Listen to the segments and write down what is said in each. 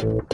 Welcome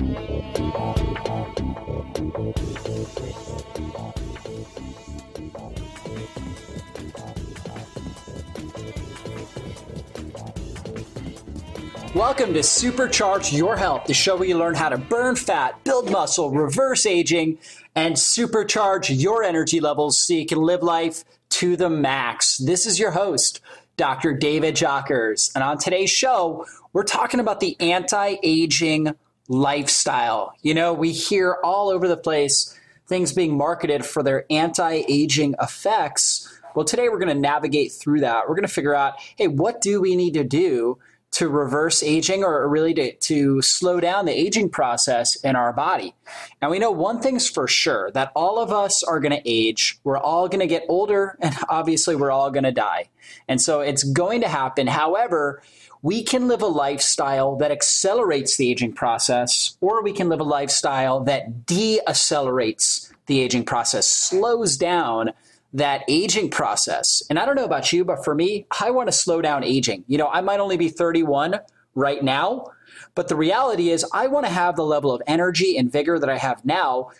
to Supercharge Your Health, the show where you learn how to burn fat, build muscle, reverse aging, and supercharge your energy levels so you can live life to the max. This is your host, Dr. David Jockers. And on today's show, we're talking about the anti aging lifestyle. You know, we hear all over the place things being marketed for their anti aging effects. Well, today we're going to navigate through that. We're going to figure out hey, what do we need to do to reverse aging or really to, to slow down the aging process in our body. And we know one thing's for sure that all of us are going to age. We're all going to get older, and obviously, we're all going to die. And so it's going to happen. However, we can live a lifestyle that accelerates the aging process, or we can live a lifestyle that deaccelerates the aging process, slows down that aging process. And I don't know about you, but for me, I want to slow down aging. You know, I might only be 31 right now, but the reality is I want to have the level of energy and vigor that I have now.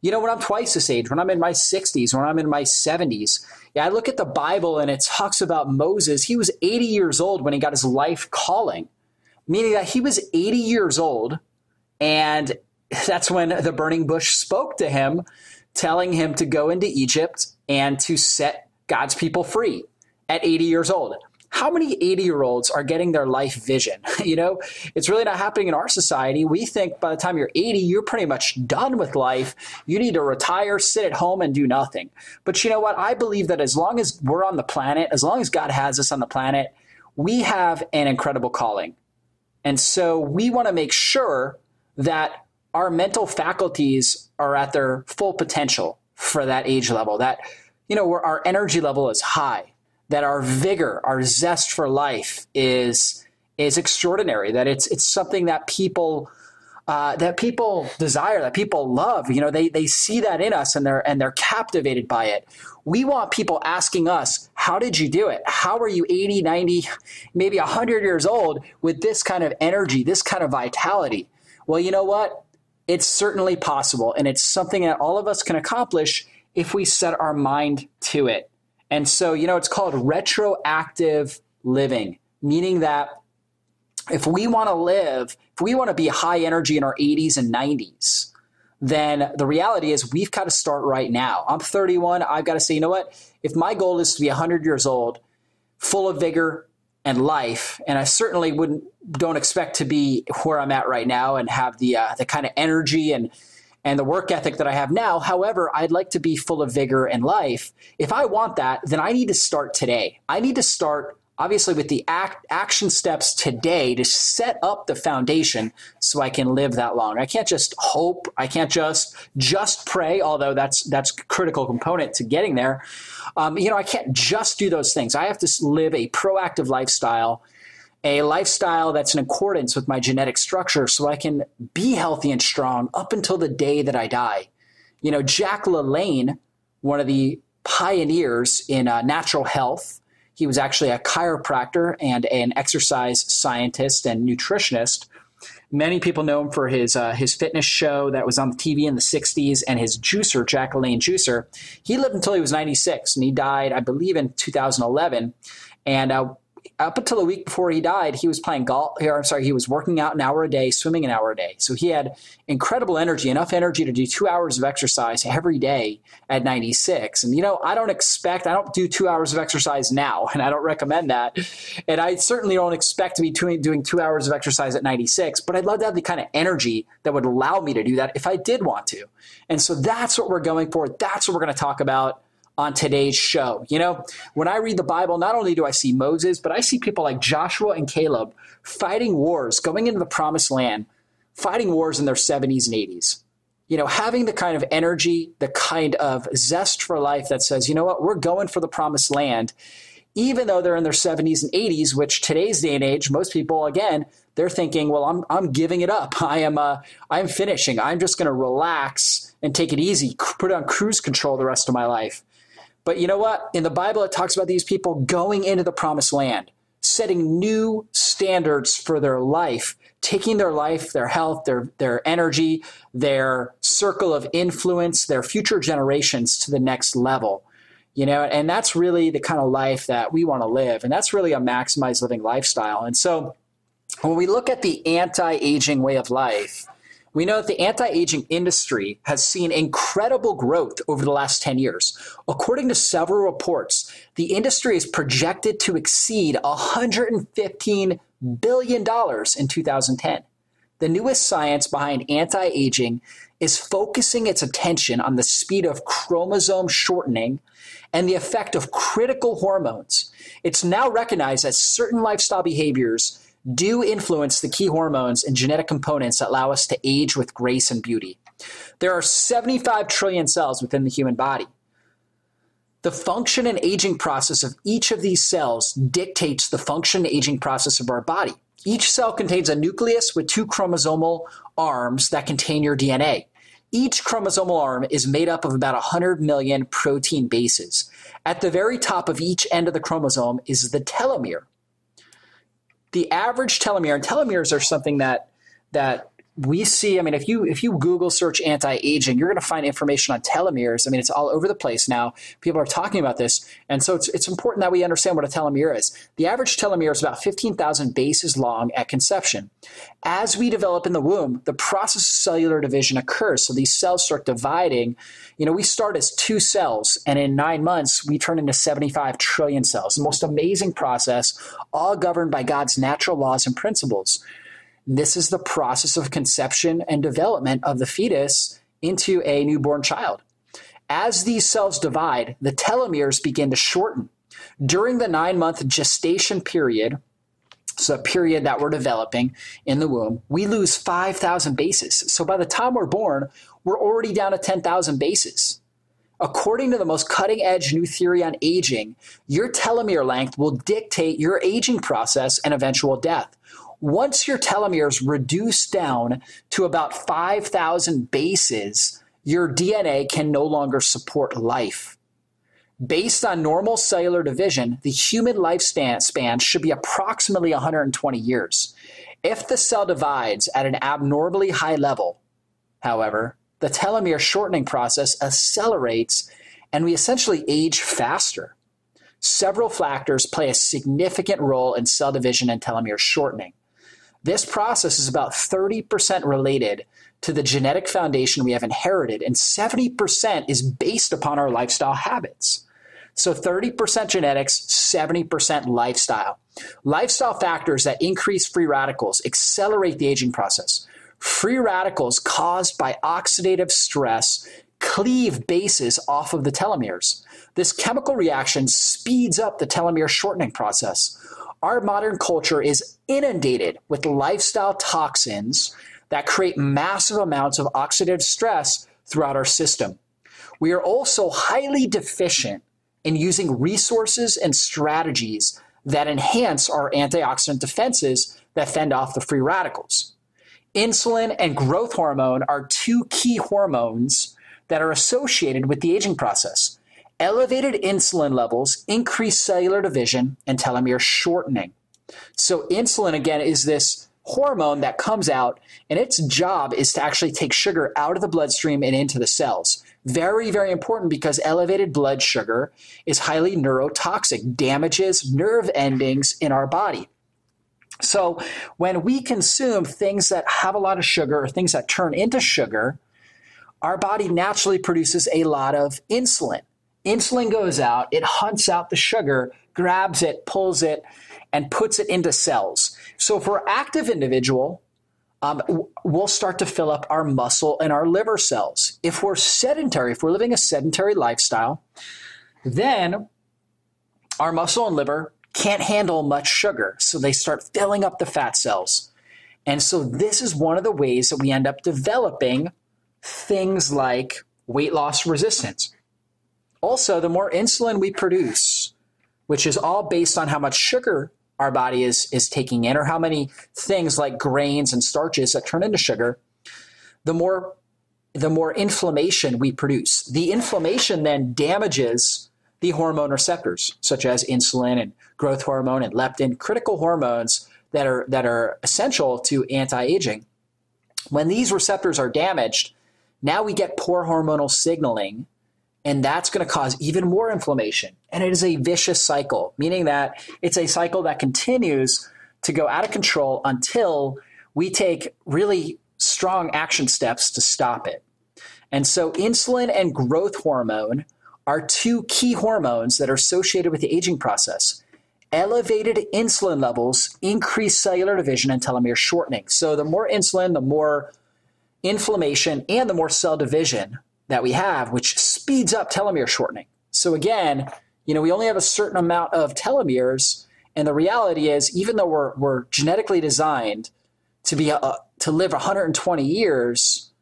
You know, when I'm twice this age, when I'm in my 60s, when I'm in my 70s, yeah, I look at the Bible and it talks about Moses. He was 80 years old when he got his life calling, meaning that he was 80 years old. And that's when the burning bush spoke to him, telling him to go into Egypt and to set God's people free at 80 years old. How many 80 year olds are getting their life vision? You know, it's really not happening in our society. We think by the time you're 80, you're pretty much done with life. You need to retire, sit at home, and do nothing. But you know what? I believe that as long as we're on the planet, as long as God has us on the planet, we have an incredible calling. And so we want to make sure that our mental faculties are at their full potential for that age level, that, you know, where our energy level is high, that our vigor, our zest for life is is extraordinary, that it's it's something that people uh, that people desire, that people love. You know, they they see that in us and they're and they're captivated by it. We want people asking us, how did you do it? How are you 80, 90, maybe 100 years old with this kind of energy, this kind of vitality? Well, you know what? It's certainly possible, and it's something that all of us can accomplish if we set our mind to it. And so, you know, it's called retroactive living, meaning that if we want to live, if we want to be high energy in our 80s and 90s, then the reality is we've got to start right now. I'm 31. I've got to say, you know what? If my goal is to be 100 years old, full of vigor, and life. And I certainly wouldn't don't expect to be where I'm at right now and have the uh, the kind of energy and and the work ethic that I have now. However, I'd like to be full of vigor and life. If I want that, then I need to start today. I need to start obviously with the act, action steps today to set up the foundation so I can live that long. I can't just hope. I can't just just pray, although that's that's critical component to getting there. Um, you know, I can't just do those things. I have to live a proactive lifestyle, a lifestyle that's in accordance with my genetic structure, so I can be healthy and strong up until the day that I die. You know, Jack LaLanne, one of the pioneers in uh, natural health he was actually a chiropractor and an exercise scientist and nutritionist. Many people know him for his uh, his fitness show that was on the TV in the 60s and his juicer, Jack LaLanne Juicer. He lived until he was 96 and he died, I believe, in 2011. And uh, up until a week before he died, he was playing golf. Here, I'm sorry, he was working out an hour a day, swimming an hour a day. So he had incredible energy, enough energy to do two hours of exercise every day at 96. And you know, I don't expect, I don't do two hours of exercise now, and I don't recommend that. And I certainly don't expect to be doing two hours of exercise at 96. But I'd love to have the kind of energy that would allow me to do that if I did want to. And so that's what we're going for. That's what we're going to talk about on today's show. You know, when I read the Bible, not only do I see Moses, but I see people like Joshua and Caleb fighting wars, going into the promised land, fighting wars in their 70s and 80s. You know, having the kind of energy, the kind of zest for life that says, you know what, we're going for the promised land, even though they're in their 70s and 80s, which today's day and age, most people, again, they're thinking, well, I'm, I'm giving it up. I am, uh, I'm finishing. I'm just going to relax and take it easy, put on cruise control the rest of my life. But you know what? In the Bible, it talks about these people going into the promised land, setting new standards for their life taking their life, their health, their, their energy, their circle of influence, their future generations to the next level. You know, and that's really the kind of life that we want to live. And that's really a maximized living lifestyle. And so when we look at the anti aging way of life, we know that the anti aging industry has seen incredible growth over the last 10 years. According to several reports, the industry is projected to exceed $115 billion in 2010. The newest science behind anti aging is focusing its attention on the speed of chromosome shortening and the effect of critical hormones. It's now recognized that certain lifestyle behaviors do influence the key hormones and genetic components that allow us to age with grace and beauty. There are 75 trillion cells within the human body. The function and aging process of each of these cells dictates the function and aging process of our body. Each cell contains a nucleus with two chromosomal arms that contain your DNA. Each chromosomal arm is made up of about 100 million protein bases. At the very top of each end of the chromosome is the telomere the average telomere, and telomeres are something that that we see i mean if you if you google search anti-aging you're going to find information on telomeres. I mean it's all over the place now. People are talking about this. And so it's, it's important that we understand what a telomere is. The average telomere is about 15000 bases long at conception. As we develop in the womb the process of cellular division occurs. So these cells start dividing. You know we start as two cells and in nine months we turn into 75 trillion cells. The most amazing process all governed by god's natural laws and principles this is the process of conception and development of the fetus into a newborn child. As these cells divide, the telomeres begin to shorten. During the nine month gestation period, so a period that we're developing in the womb, we lose 5,000 bases. So by the time we're born, we're already down to 10,000 bases. According to the most cutting edge new theory on aging, your telomere length will dictate your aging process and eventual death. Once your telomeres reduce down to about 5,000 bases, your DNA can no longer support life. Based on normal cellular division, the human lifespan should be approximately 120 years. If the cell divides at an abnormally high level, however, the telomere shortening process accelerates and we essentially age faster. Several factors play a significant role in cell division and telomere shortening. This process is about 30% related to the genetic foundation we have inherited, and 70% is based upon our lifestyle habits. So 30% genetics, 70% lifestyle. Lifestyle factors that increase free radicals accelerate the aging process. Free radicals caused by oxidative stress cleave bases off of the telomeres. This chemical reaction speeds up the telomere shortening process our modern culture is inundated with lifestyle toxins that create massive amounts of oxidative stress throughout our system. We are also highly deficient in using resources and strategies that enhance our antioxidant defenses that fend off the free radicals. Insulin and growth hormone are two key hormones that are associated with the aging process. Elevated insulin levels increase cellular division and telomere shortening. So, insulin, again, is this hormone that comes out, and its job is to actually take sugar out of the bloodstream and into the cells. Very, very important because elevated blood sugar is highly neurotoxic, damages nerve endings in our body. So, when we consume things that have a lot of sugar or things that turn into sugar, our body naturally produces a lot of insulin. Insulin goes out, it hunts out the sugar, grabs it, pulls it, and puts it into cells. So for active individual, um, we'll start to fill up our muscle and our liver cells. If we're sedentary, if we're living a sedentary lifestyle, then our muscle and liver can't handle much sugar. So they start filling up the fat cells. And so this is one of the ways that we end up developing things like weight loss resistance. Also, the more insulin we produce, which is all based on how much sugar our body is, is taking in or how many things like grains and starches that turn into sugar, the more the more inflammation we produce. The inflammation then damages the hormone receptors, such as insulin and growth hormone and leptin, critical hormones that are that are essential to anti-aging. When these receptors are damaged, now we get poor hormonal signaling and that's going to cause even more inflammation. And it is a vicious cycle, meaning that it's a cycle that continues to go out of control until we take really strong action steps to stop it. And so, insulin and growth hormone are two key hormones that are associated with the aging process. Elevated insulin levels increase cellular division and telomere shortening. So, the more insulin, the more inflammation, and the more cell division that we have, which speeds up telomere shortening. So again, you know, we only have a certain amount of telomeres, and the reality is, even though we're we're genetically designed to be a, to live 120 years,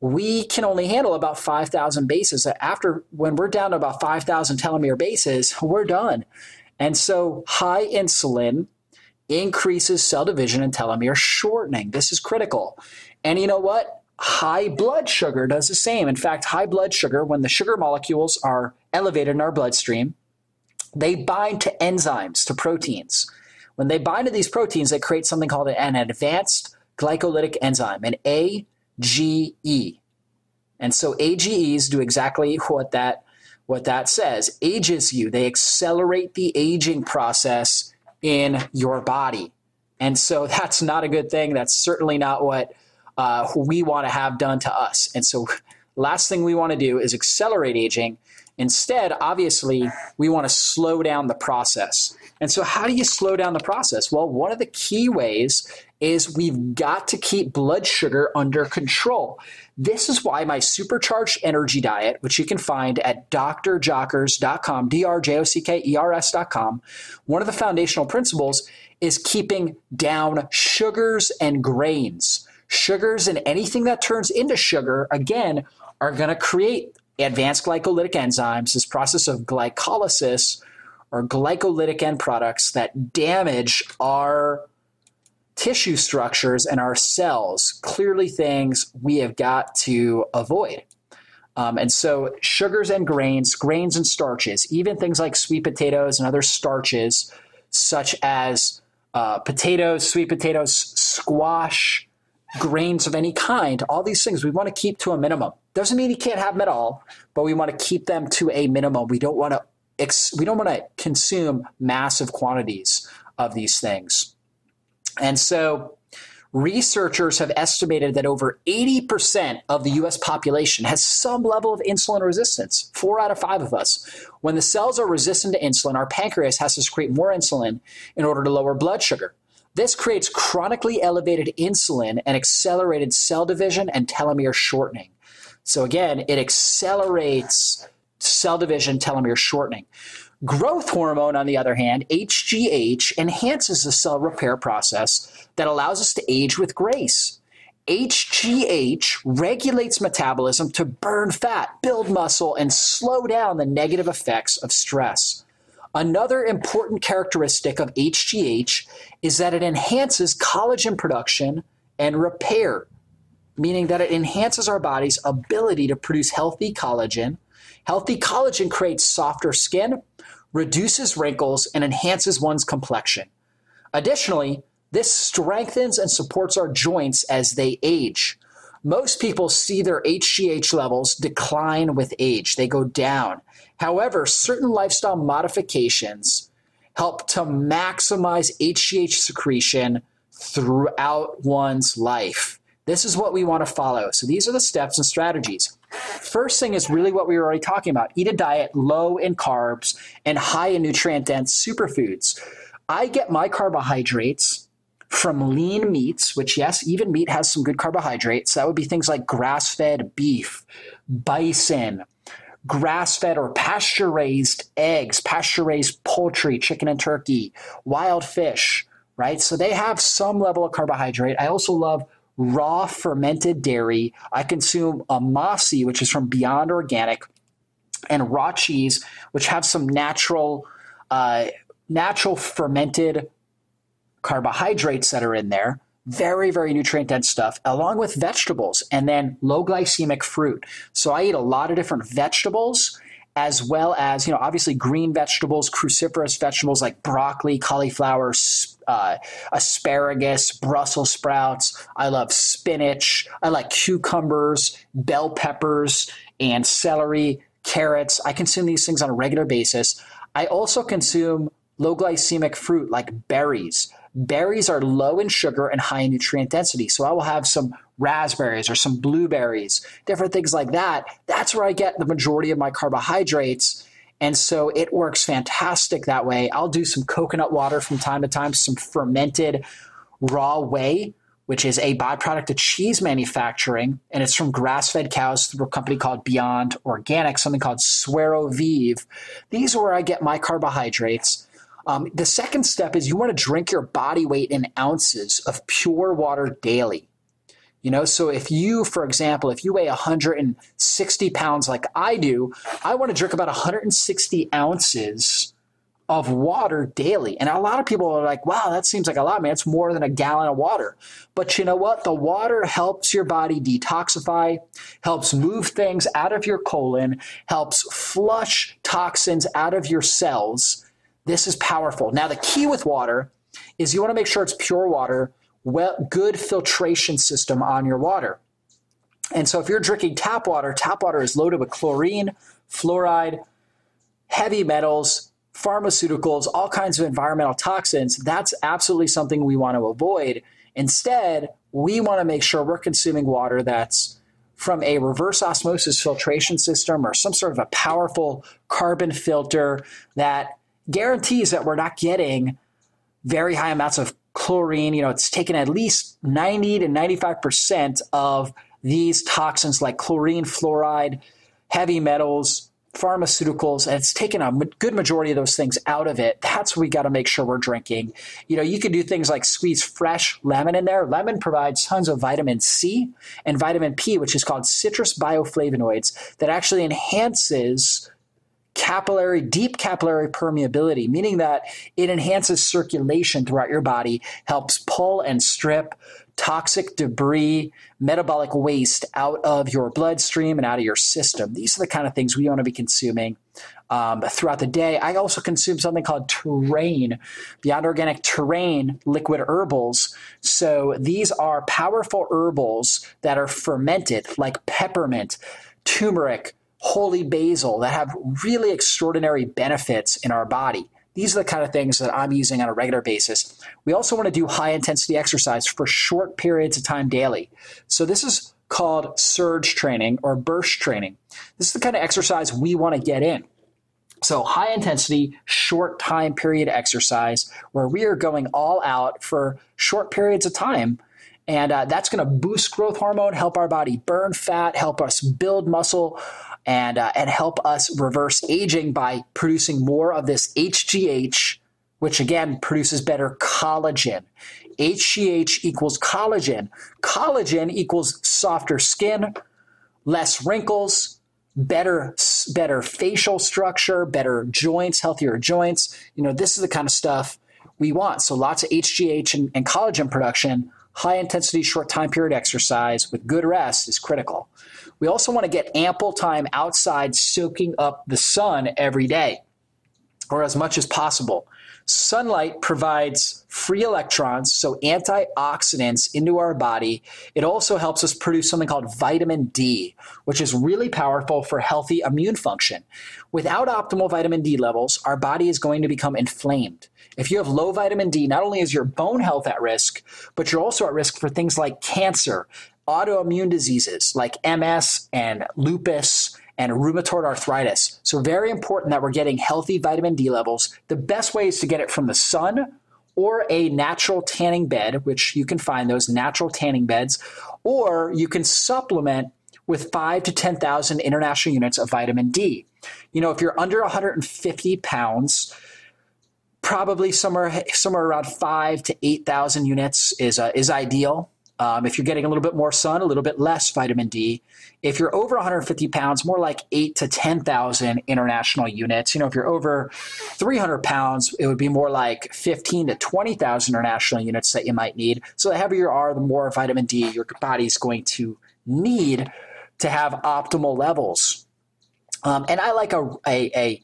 we can only handle about 5,000 bases. After when we're down to about 5,000 telomere bases, we're done. And so, high insulin increases cell division and telomere shortening. This is critical. And you know what? High blood sugar does the same. In fact, high blood sugar, when the sugar molecules are elevated in our bloodstream, they bind to enzymes, to proteins. When they bind to these proteins, they create something called an advanced glycolytic enzyme, an AGE. And so AGEs do exactly what that what that says. Ages you. They accelerate the aging process in your body. And so that's not a good thing. That's certainly not what uh, we want to have done to us. And so, last thing we want to do is accelerate aging. Instead, obviously, we want to slow down the process. And so, how do you slow down the process? Well, one of the key ways is we've got to keep blood sugar under control. This is why my supercharged energy diet, which you can find at drjockers.com, D R J O C K E R S.com, one of the foundational principles is keeping down sugars and grains. Sugars and anything that turns into sugar, again, are going to create advanced glycolytic enzymes, this process of glycolysis or glycolytic end products that damage our tissue structures and our cells. Clearly, things we have got to avoid. Um, and so, sugars and grains, grains and starches, even things like sweet potatoes and other starches, such as uh, potatoes, sweet potatoes, squash, grains of any kind, all these things we want to keep to a minimum. Doesn't mean you can't have them at all, but we want to keep them to a minimum. We don't want to ex- we don't want to consume massive quantities of these things. And so researchers have estimated that over 80% of the US population has some level of insulin resistance. 4 out of 5 of us. When the cells are resistant to insulin, our pancreas has to secrete more insulin in order to lower blood sugar. This creates chronically elevated insulin and accelerated cell division and telomere shortening. So, again, it accelerates cell division, telomere shortening. Growth hormone, on the other hand, HGH, enhances the cell repair process that allows us to age with grace. HGH regulates metabolism to burn fat, build muscle, and slow down the negative effects of stress. Another important characteristic of HGH is that it enhances collagen production and repair, meaning that it enhances our body's ability to produce healthy collagen. Healthy collagen creates softer skin, reduces wrinkles, and enhances one's complexion. Additionally, this strengthens and supports our joints as they age. Most people see their HGH levels decline with age, they go down. However, certain lifestyle modifications help to maximize HGH secretion throughout one's life. This is what we want to follow. So these are the steps and strategies. First thing is really what we were already talking about eat a diet low in carbs and high in nutrient dense superfoods. I get my carbohydrates from lean meats, which, yes, even meat has some good carbohydrates. That would be things like grass fed beef, bison, grass fed or pasture raised eggs, pasture raised poultry, chicken and turkey, wild fish, right? So they have some level of carbohydrate. I also love raw fermented dairy. I consume Amasai, which is from Beyond Organic, and raw cheese, which have some natural, uh, natural fermented carbohydrates that are in there very, very nutrient dense stuff, along with vegetables and then low glycemic fruit. So I eat a lot of different vegetables as well as, you know, obviously green vegetables, cruciferous vegetables like broccoli, cauliflower, uh, asparagus, Brussels sprouts. I love spinach. I like cucumbers, bell peppers, and celery, carrots. I consume these things on a regular basis. I also consume low glycemic fruit like berries. Berries are low in sugar and high in nutrient density. So I will have some raspberries or some blueberries, different things like that. That's where I get the majority of my carbohydrates. And so it works fantastic that way. I'll do some coconut water from time to time, some fermented raw whey, which is a byproduct of cheese manufacturing. And it's from grass fed cows through a company called Beyond Organic, something called Suero Vive. These are where I get my carbohydrates. Um, the second step is you want to drink your body weight in ounces of pure water daily. You know, so if you, for example, if you weigh 160 pounds like I do, I want to drink about 160 ounces of water daily. And a lot of people are like, wow, that seems like a lot, man. It's more than a gallon of water. But you know what? The water helps your body detoxify, helps move things out of your colon, helps flush toxins out of your cells. This is powerful. Now, the key with water is you want to make sure it's pure water well, good filtration system on your water. And so if you're drinking tap water, tap water is loaded with chlorine, fluoride, heavy metals, pharmaceuticals, all kinds of environmental toxins. That's absolutely something we want to avoid. Instead, we want to make sure we're consuming water that's from a reverse osmosis filtration system or some sort of a powerful carbon filter that guarantees that we're not getting very high amounts of chlorine. You know, it's taken at least 90 to 95% of these toxins like chlorine, fluoride, heavy metals, pharmaceuticals, and it's taken a good majority of those things out of it. That's what we got to make sure we're drinking. You know, you can do things like squeeze fresh lemon in there. Lemon provides tons of vitamin C and vitamin P, which is called citrus bioflavonoids, that actually enhances capillary, deep capillary permeability, meaning that it enhances circulation throughout your body, helps pull and strip toxic debris, metabolic waste out of your bloodstream and out of your system. These are the kind of things we want to be consuming um, throughout the day. I also consume something called terrain, beyond organic terrain liquid herbals. So these are powerful herbals that are fermented, like peppermint, turmeric, holy basil that have really extraordinary benefits in our body. These are the kind of things that I'm using on a regular basis. We also want to do high intensity exercise for short periods of time daily. So this is called surge training or burst training. This is the kind of exercise we want to get in. So, high intensity, short time period exercise where we are going all out for short periods of time and uh, that's going to boost growth hormone, help our body burn fat, help us build muscle, and uh, and help us reverse aging by producing more of this HGH, which again produces better collagen. HGH equals collagen. Collagen equals softer skin, less wrinkles, better better facial structure, better joints, healthier joints. You know, this is the kind of stuff we want. So lots of HGH and, and collagen production high intensity, short time period exercise with good rest is critical. We also want to get ample time outside soaking up the sun every day or as much as possible. Sunlight provides free electrons, so antioxidants into our body. It also helps us produce something called vitamin D, which is really powerful for healthy immune function. Without optimal vitamin D levels, our body is going to become inflamed. If you have low vitamin D, not only is your bone health at risk, but you're also at risk for things like cancer, autoimmune diseases like MS and lupus and rheumatoid arthritis. So, very important that we're getting healthy vitamin D levels. The best way is to get it from the sun or a natural tanning bed, which you can find those natural tanning beds, or you can supplement with five to 10,000 international units of vitamin D. You know, if you're under 150 pounds, probably somewhere somewhere around five to eight thousand units is uh, is ideal. Um, if you're getting a little bit more sun, a little bit less vitamin D. If you're over 150 pounds, more like eight to 10,000 international units. You know, if you're over 300 pounds, it would be more like 15 to 20,000 international units that you might need. So the heavier you are, the more vitamin D your body is going to need to have optimal levels. Um, and I like a, a, a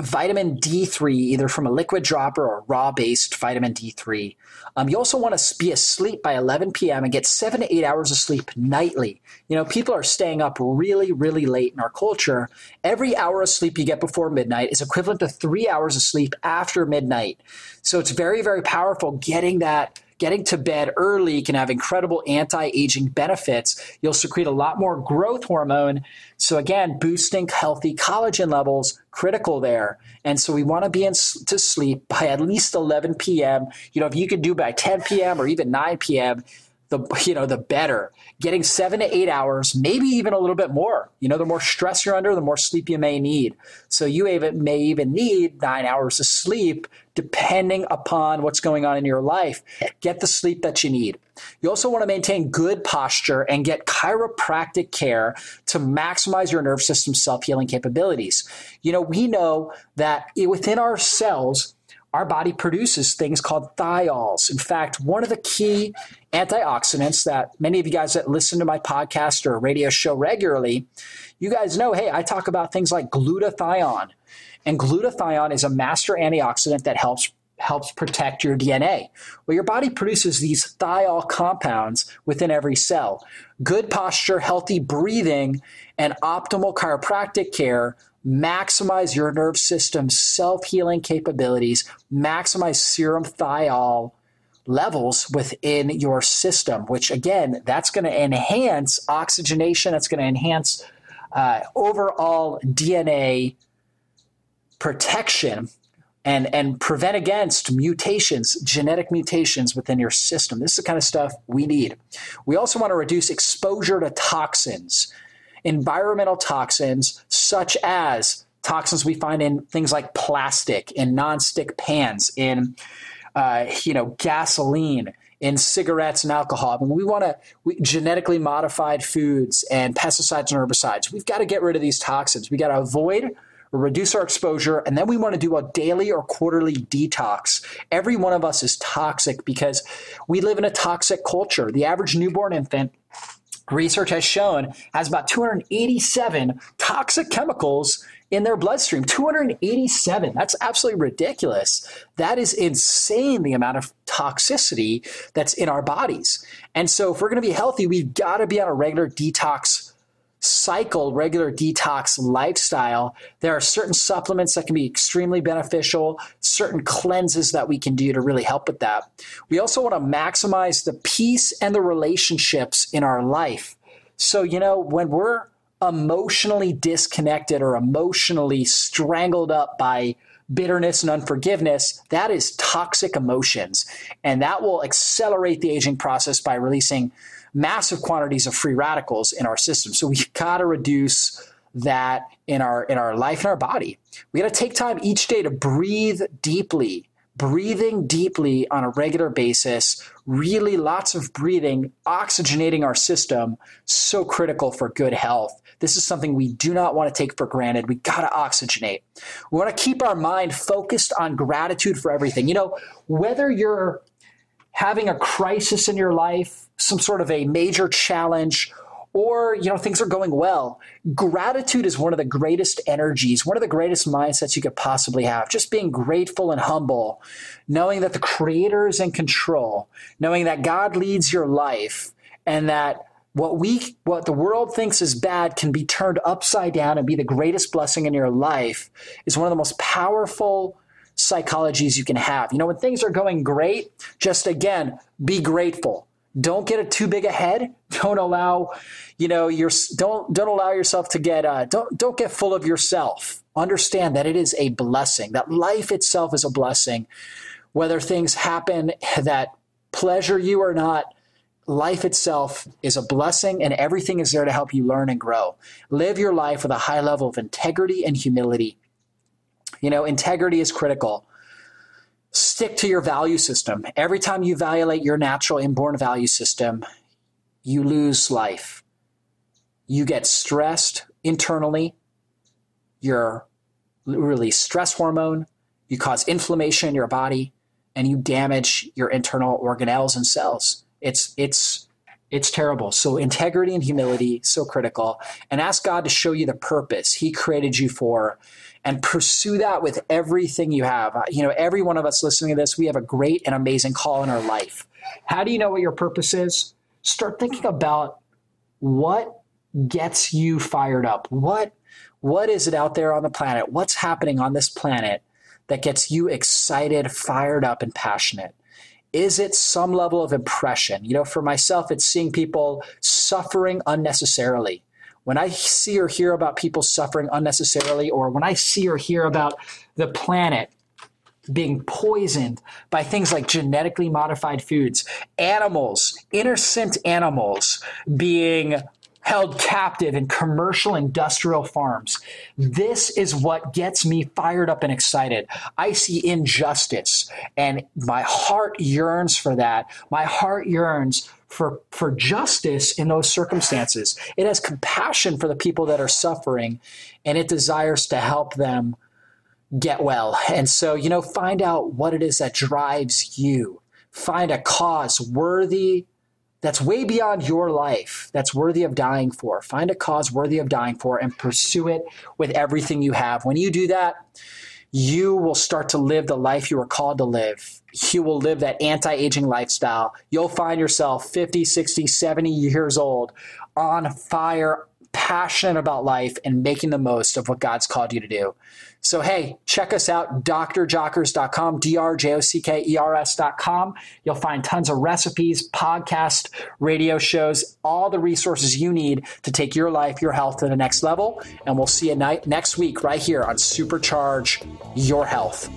vitamin D3, either from a liquid dropper or raw based vitamin D3. Um, you also want to be asleep by 11 p.m. and get seven to eight hours of sleep nightly. You know, people are staying up really, really late in our culture. Every hour of sleep you get before midnight is equivalent to three hours of sleep after midnight. So it's very, very powerful getting that getting to bed early can have incredible anti-aging benefits. You'll secrete a lot more growth hormone. So again, boosting healthy collagen levels, critical there. And so we want to be in to sleep by at least 11 p.m. You know, if you can do by 10 p.m. or even 9 p.m., the you know the better getting seven to eight hours maybe even a little bit more you know the more stress you're under the more sleep you may need so you may even need nine hours of sleep depending upon what's going on in your life get the sleep that you need. You also want to maintain good posture and get chiropractic care to maximize your nerve system self-healing capabilities. You know we know that within our cells our body produces things called thiols. In fact, one of the key antioxidants that many of you guys that listen to my podcast or radio show regularly, you guys know, hey, I talk about things like glutathione. And glutathione is a master antioxidant that helps helps protect your DNA. Well, your body produces these thiol compounds within every cell. Good posture, healthy breathing, and optimal chiropractic care maximize your nerve system's self healing capabilities, maximize serum thiol levels within your system, which again, that's going to enhance oxygenation, that's going to enhance uh, overall DNA protection and and prevent against mutations, genetic mutations within your system. This is the kind of stuff we need. We also want to reduce exposure to toxins environmental toxins such as toxins we find in things like plastic, in nonstick pans, in uh, you know gasoline, in cigarettes and alcohol. I mean, we want to genetically modified foods and pesticides and herbicides. We've got to get rid of these toxins. We got to avoid or reduce our exposure, and then we want to do a daily or quarterly detox. Every one of us is toxic because we live in a toxic culture. The average newborn infant research has shown has about 287 toxic chemicals in their bloodstream. 287 that's absolutely ridiculous. That is insane the amount of toxicity that's in our bodies. And so if we're going to be healthy we've got to be on a regular detox cycle regular detox lifestyle, there are certain supplements that can be extremely beneficial, certain cleanses that we can do to really help with that. We also want to maximize the peace and the relationships in our life. So, you know, when we're emotionally disconnected or emotionally strangled up by bitterness and unforgiveness, that is toxic emotions. And that will accelerate the aging process by releasing massive quantities of free radicals in our system. So we've got to reduce that in our in our life and our body. We got to take time each day to breathe deeply. Breathing deeply on a regular basis, really lots of breathing, oxygenating our system, so critical for good health. This is something we do not want to take for granted. We got to oxygenate. We want to keep our mind focused on gratitude for everything. You know, whether you're having a crisis in your life, some sort of a major challenge, or you know things are going well gratitude is one of the greatest energies one of the greatest mindsets you could possibly have. Just being grateful and humble knowing that the creator is in control knowing that god leads your life and that what we what the world thinks is bad can be turned upside down and be the greatest blessing in your life is one of the most powerful psychologies you can have. You know, when things are going great, just again, be grateful. Don't get it too big ahead. Don't allow, you know, your don't don't allow yourself to get uh, don't don't get full of yourself. Understand that it is a blessing. That life itself is a blessing. Whether things happen that pleasure you or not, life itself is a blessing and everything is there to help you learn and grow. Live your life with a high level of integrity and humility you know, integrity is critical. Stick to your value system. Every time you violate your natural inborn value system, you lose life. You get stressed internally. You're release stress hormone. You cause inflammation in your body, and you damage your internal organelles and cells. It's it's It's terrible. So integrity and humility so critical and ask God to show you the purpose he created you for and pursue that with everything you have. Uh, you know, every one of us listening to this, we have a great and amazing call in our life. How do you know what your purpose is? Start thinking about what gets you fired up. What what is it out there on the planet? What's happening on this planet that gets you excited, fired up and passionate? Is it some level of impression? You know, for myself it's seeing people suffering unnecessarily when I see or hear about people suffering unnecessarily, or when I see or hear about the planet being poisoned by things like genetically modified foods, animals, innocent animals being held captive in commercial industrial farms. This is what gets me fired up and excited. I see injustice and my heart yearns for that. My heart yearns for, for justice in those circumstances. It has compassion for the people that are suffering and it desires to help them get well. And so, you know, find out what it is that drives you. Find a cause worthy that's way beyond your life, that's worthy of dying for. Find a cause worthy of dying for and pursue it with everything you have. When you do that, you will start to live the life you are called to live. You will live that anti aging lifestyle. You'll find yourself 50, 60, 70 years old on fire, passionate about life, and making the most of what God's called you to do. So, hey, check us out, drjockers.com, D R J O C K E R S.com. You'll find tons of recipes, podcast, radio shows, all the resources you need to take your life, your health to the next level. And we'll see you night, next week right here on Supercharge Your Health.